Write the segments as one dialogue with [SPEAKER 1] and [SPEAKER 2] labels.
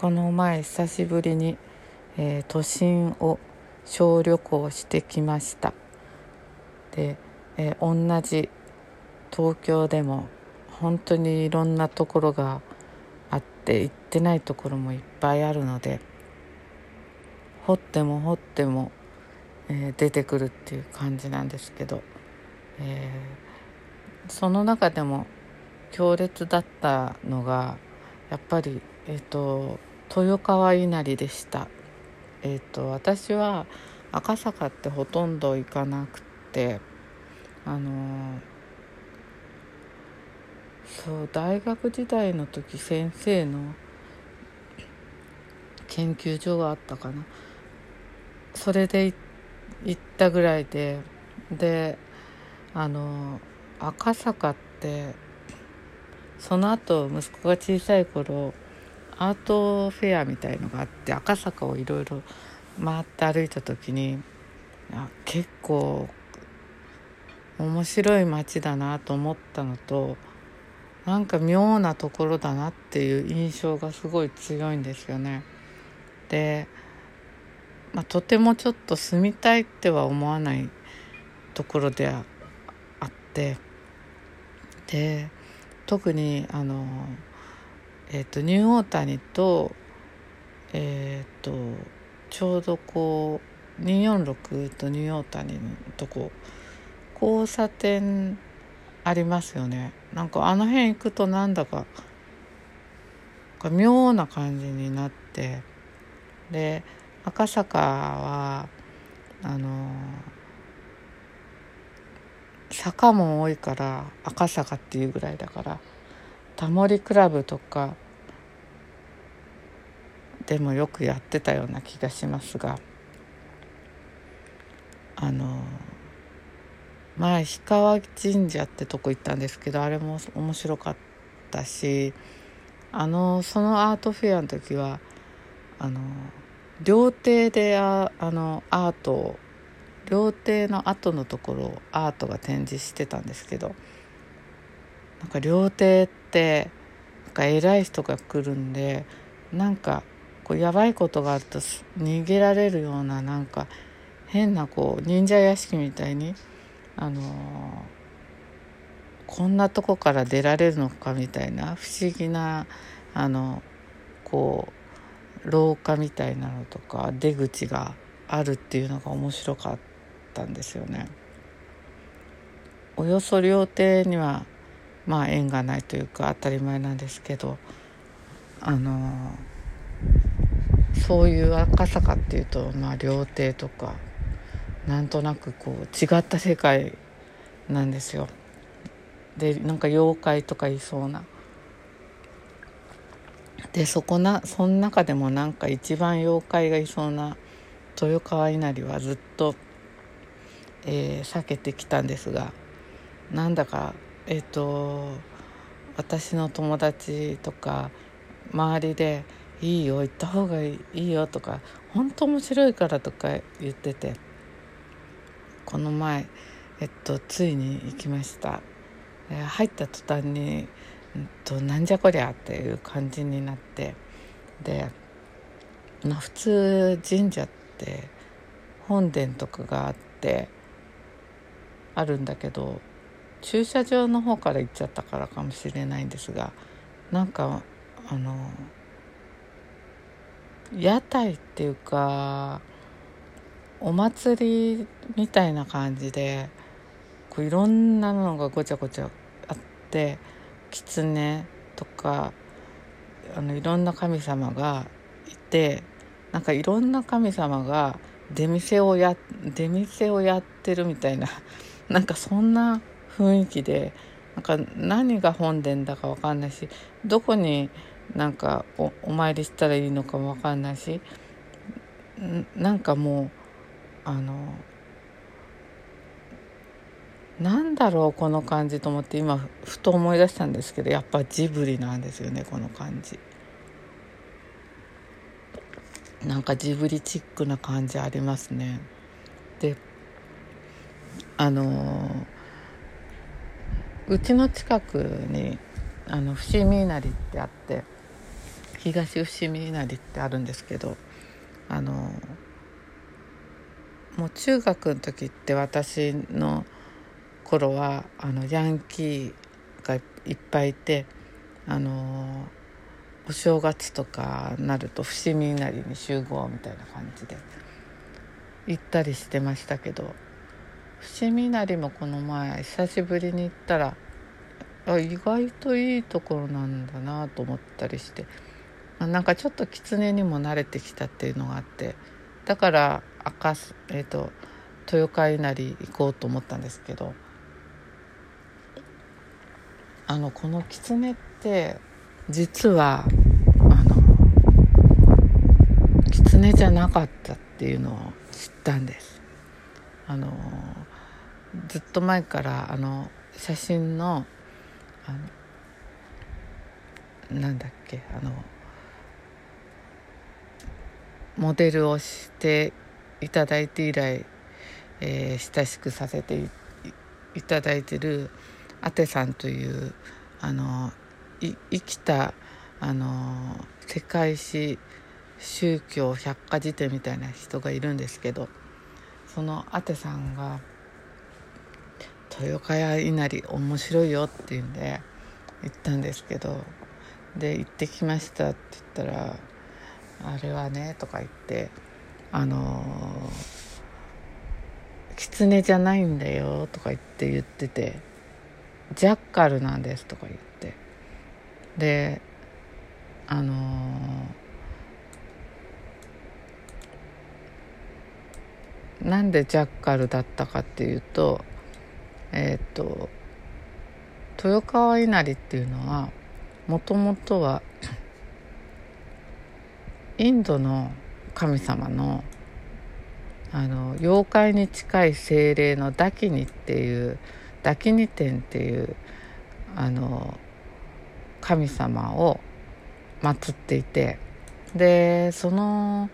[SPEAKER 1] この前久しぶりに、えー、都心を小旅行してきました。で、えー、同じ東京でも本当にいろんなところがあって行ってないところもいっぱいあるので掘っても掘っても、えー、出てくるっていう感じなんですけど、えー、その中でも強烈だったのがやっぱり、えーと、豊川稲荷でした。えーと、私は赤坂ってほとんど行かなくてあのそう大学時代の時先生の研究所があったかなそれで行ったぐらいでであの赤坂ってその後息子が小さい頃アートフェアみたいのがあって赤坂をいろいろ回って歩いた時にあ結構面白い街だなと思ったのとなんか妙なところだなっていう印象がすごい強いんですよね。で、まあ、とてもちょっと住みたいっては思わないところであってで特にあの、えーと、ニューオータニと,、えーと、ちょうどこう246とニューオータニのとこ交差点ありますよね。なんかあの辺行くとなんだか妙な感じになってで赤坂はあの坂も多いから赤坂っていうぐらいだからタモリクラブとかでもよくやってたような気がしますがあの前氷川神社ってとこ行ったんですけどあれも面白かったしあのそのアートフェアの時はあの料亭でああのアートを料亭の後のところをアートが展示してたんですけどなんか料亭ってなんか偉い人が来るんでなんかこうやばいことがあると逃げられるようななんか変なこう忍者屋敷みたいにあのこんなとこから出られるのかみたいな不思議なあのこう廊下みたいなのとか出口があるっていうのが面白かったんですよね。およそ料亭にはまあ縁がないというか当たり前なんですけどあのそういう赤坂っていうとまあ料亭とかなんとなくこう違った世界なんですよ。でなんか妖怪とかいそうな。でそこなその中でもなんか一番妖怪がいそうな豊川稲荷はずっと、えー、避けてきたんですがなんだかえっ、ー、と私の友達とか周りで「いいよ行った方がいいよ」とか「本当面白いから」とか言っててこの前、えっと、ついに行きました、入った途端に、うんと、なんじゃこりゃっていう感じになってで、まあ、普通神社って本殿とかがあってあるんだけど駐車場の方から行っちゃったからかもしれないんですがなんかあの屋台っていうかお祭りみたいな感じでこういろんなのがごちゃごちゃあって狐とかあのいろんな神様がいてなんかいろんな神様が出店をや出店をやってるみたいななんかそんな雰囲気でなんか何が本殿だか分かんないしどこになんかおお参りしたらいいのかも分かんないしなんかもうあのなんだろうこの感じと思って今ふと思い出したんですけどやっぱジブリなんですよねこの感じ。なんかジブリチックな感じありますね。であのうちの近くにあの伏見稲荷ってあって東伏見稲荷ってあるんですけどあのもう中学の時って私の頃はあのヤンキーがいっぱいいてあのお正月とかなると伏見稲荷に集合みたいな感じで行ったりしてましたけど伏見稲荷もこの前久しぶりに行ったらあ意外といいところなんだなと思ったりして、まあ、なんかちょっと狐にも慣れてきたっていうのがあってだから赤えっ、ー、と豊川稲荷行こうと思ったんですけどあのこの狐って実はあの狐じゃなかったっていうのを知ったんです。あのずっと前からあの写真のあのなんだっけあのモデルをしていただいて以来、えー、親しくさせていただいてるアテさんというあの生きたあの世界史宗教百科事典みたいな人がいるんですけどそのアテさんが豊川稲荷面白いよって言うんで行ったんですけどで行ってきましたって言ったら「あれはね」とか言って「あの狐じゃないんだよ」とか言って言ってて「ジャッカルなんです」とか言って。であのなんでジャッカルだったかっていうとえっ、ー、と豊川稲荷っていうのはもともとはインドの神様のあの妖怪に近い精霊のダキニっていうダキニ天っていうあの神様を祀っていてでその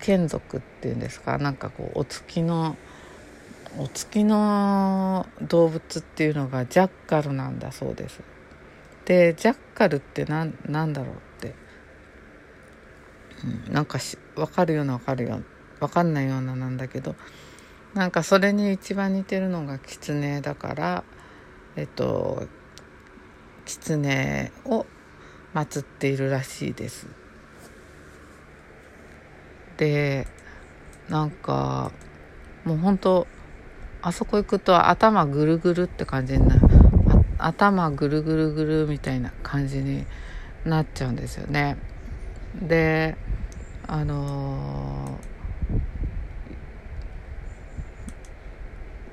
[SPEAKER 1] 眷属っていうんですか？なんかこうお月のお月の動物っていうのがジャッカルなんだそうです。でジャッカルって何なんだろうって、うん、なんかし分かるような分かるような分かんないようななんだけど。なんかそれに一番似てるのが狐だからえっと狐を祀っているらしいです。でなんかもう本当あそこ行くと頭ぐるぐるって感じになる。頭ぐるぐるぐるみたいな感じになっちゃうんですよね。であの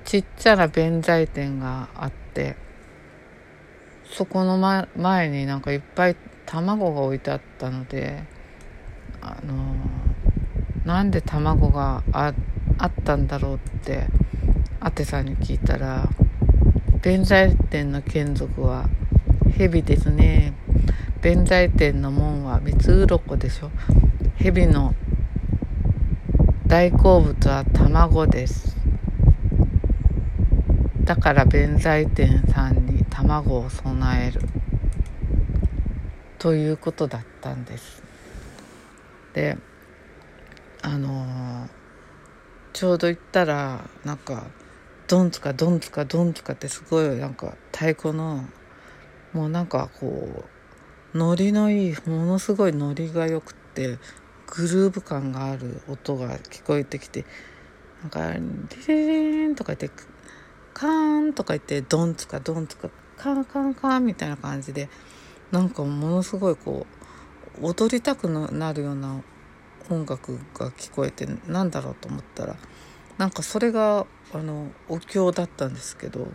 [SPEAKER 1] ー、ちっちゃな弁財天があってそこの、ま、前になんかいっぱい卵が置いてあったのであのー、なんで卵があったんだろうってアテさんに聞いたら弁財天の眷属は蛇ですね。弁財天の門は三つ鱗でしょ。蛇の大好物は卵です。だから弁財天さんに卵を備える。ということだったんです。であのー、ちょうど行ったらなんかドンツカドンツカドンツカってすごいなんか太鼓のもうなんかこうノリのいいものすごいノリがよくってグルーヴ感がある音が聞こえてきてなんか「リリリン」とか言って「カーン」とか言って「ドンツカドンツカカンカンカン」みたいな感じでなんかものすごいこう踊りたくなるような音楽が聞こえてなんだろうと思ったらなんかそれがあのお経だったんですけど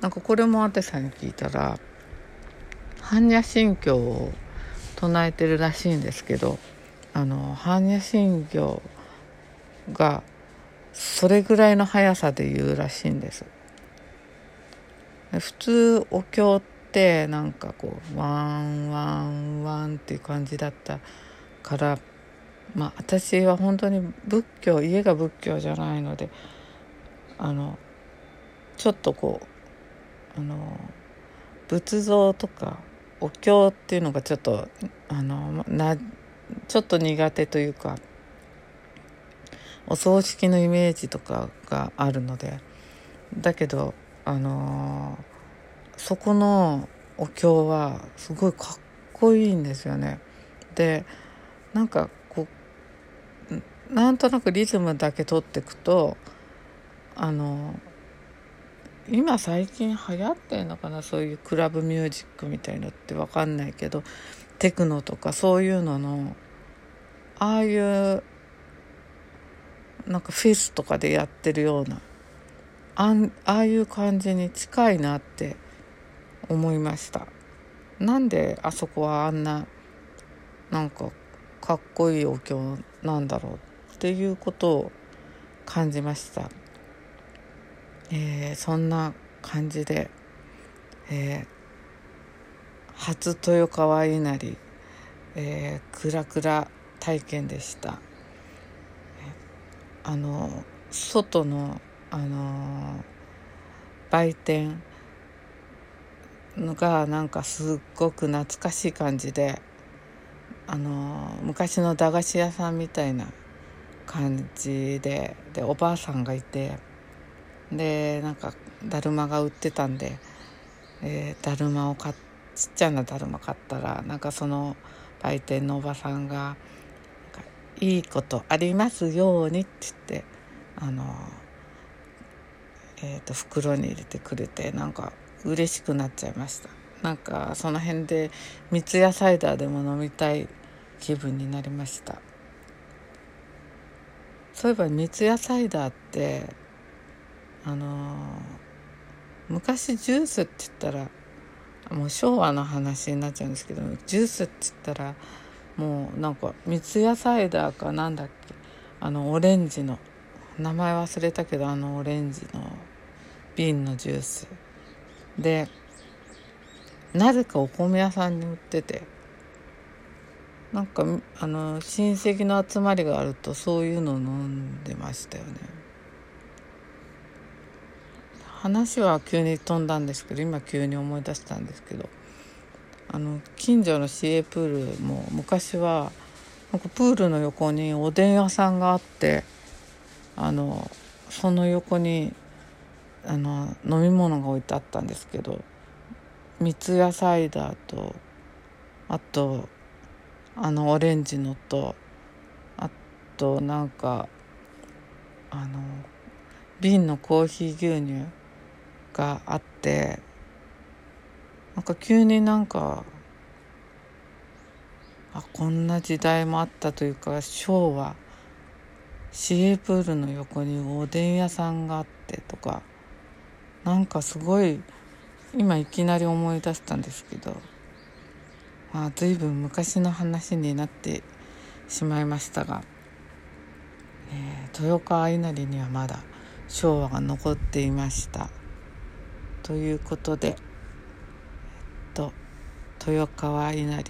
[SPEAKER 1] なんかこれもアテさんに聞いたら般若心経を唱えてるらしいんですけどあの般若心経がそれぐらいの速さで言うらしいんです。普通お経ってなんかこうワンワンワンっていう感じだったからまあ私は本当に仏教家が仏教じゃないのであのちょっとこうあの仏像とかお経っていうのがちょっとあのなちょっと苦手というかお葬式のイメージとかがあるのでだけどあのそこのお経はすごいかっこいいんですよね。でなんかなんとなくリズムだけ取っていくとあの今最近流行ってんのかなそういうクラブミュージックみたいのって分かんないけどテクノとかそういうののああいうなんかフェスとかでやってるようなあんああいう感じに近いなって思いました。なんであそこはあんななんかかっこいいお経なんだろうっていうことを感じました、えー、そんな感じで、えー、初豊川稲荷、えー、クラクラ体験でした。あの外のあの売店がなんかすっごく懐かしい感じであの昔の駄菓子屋さんみたいな感じででおばあさんがいてでなんかだるまが売ってたんで、えー、だるまを買ちっちゃなだるま買ったらなんかその売店のおばさんが「いいことありますように」って言ってあの、えーと袋に入れてくれてなんか嬉しくなっちゃいました。なんかその辺で三ツ矢サイダーでも飲みたい気分になりました。そういえば三ツ矢サイダーってあのー、昔ジュースって言ったらもう昭和の話になっちゃうんですけどジュースって言ったらもうなんか三ツ矢サイダーかなんだっけあのオレンジの名前忘れたけどあのオレンジの瓶のジュース。でなぜかお米屋さんに売ってて。なんかあの親戚の集まりがあるとそういうのを飲んでましたよね。話は急に飛んだんですけど今急に思い出したんですけどあの近所の市営プールも昔はなんかプールの横におでん屋さんがあってあのその横にあの飲み物が置いてあったんですけど三ツ矢サイダーとあとあのオレンジのとあとなんかあの瓶のコーヒー牛乳があってなんか急になんかあこんな時代もあったというか昭和市営プールの横におでん屋さんがあってとかなんかすごい今いきなり思い出したんですけどまあ随分昔の話になってしまいましたが、えー、豊川稲荷にはまだ昭和が残っていましたということで、えっと、豊川稲荷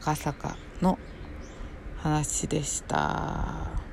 [SPEAKER 1] 赤坂の話でした。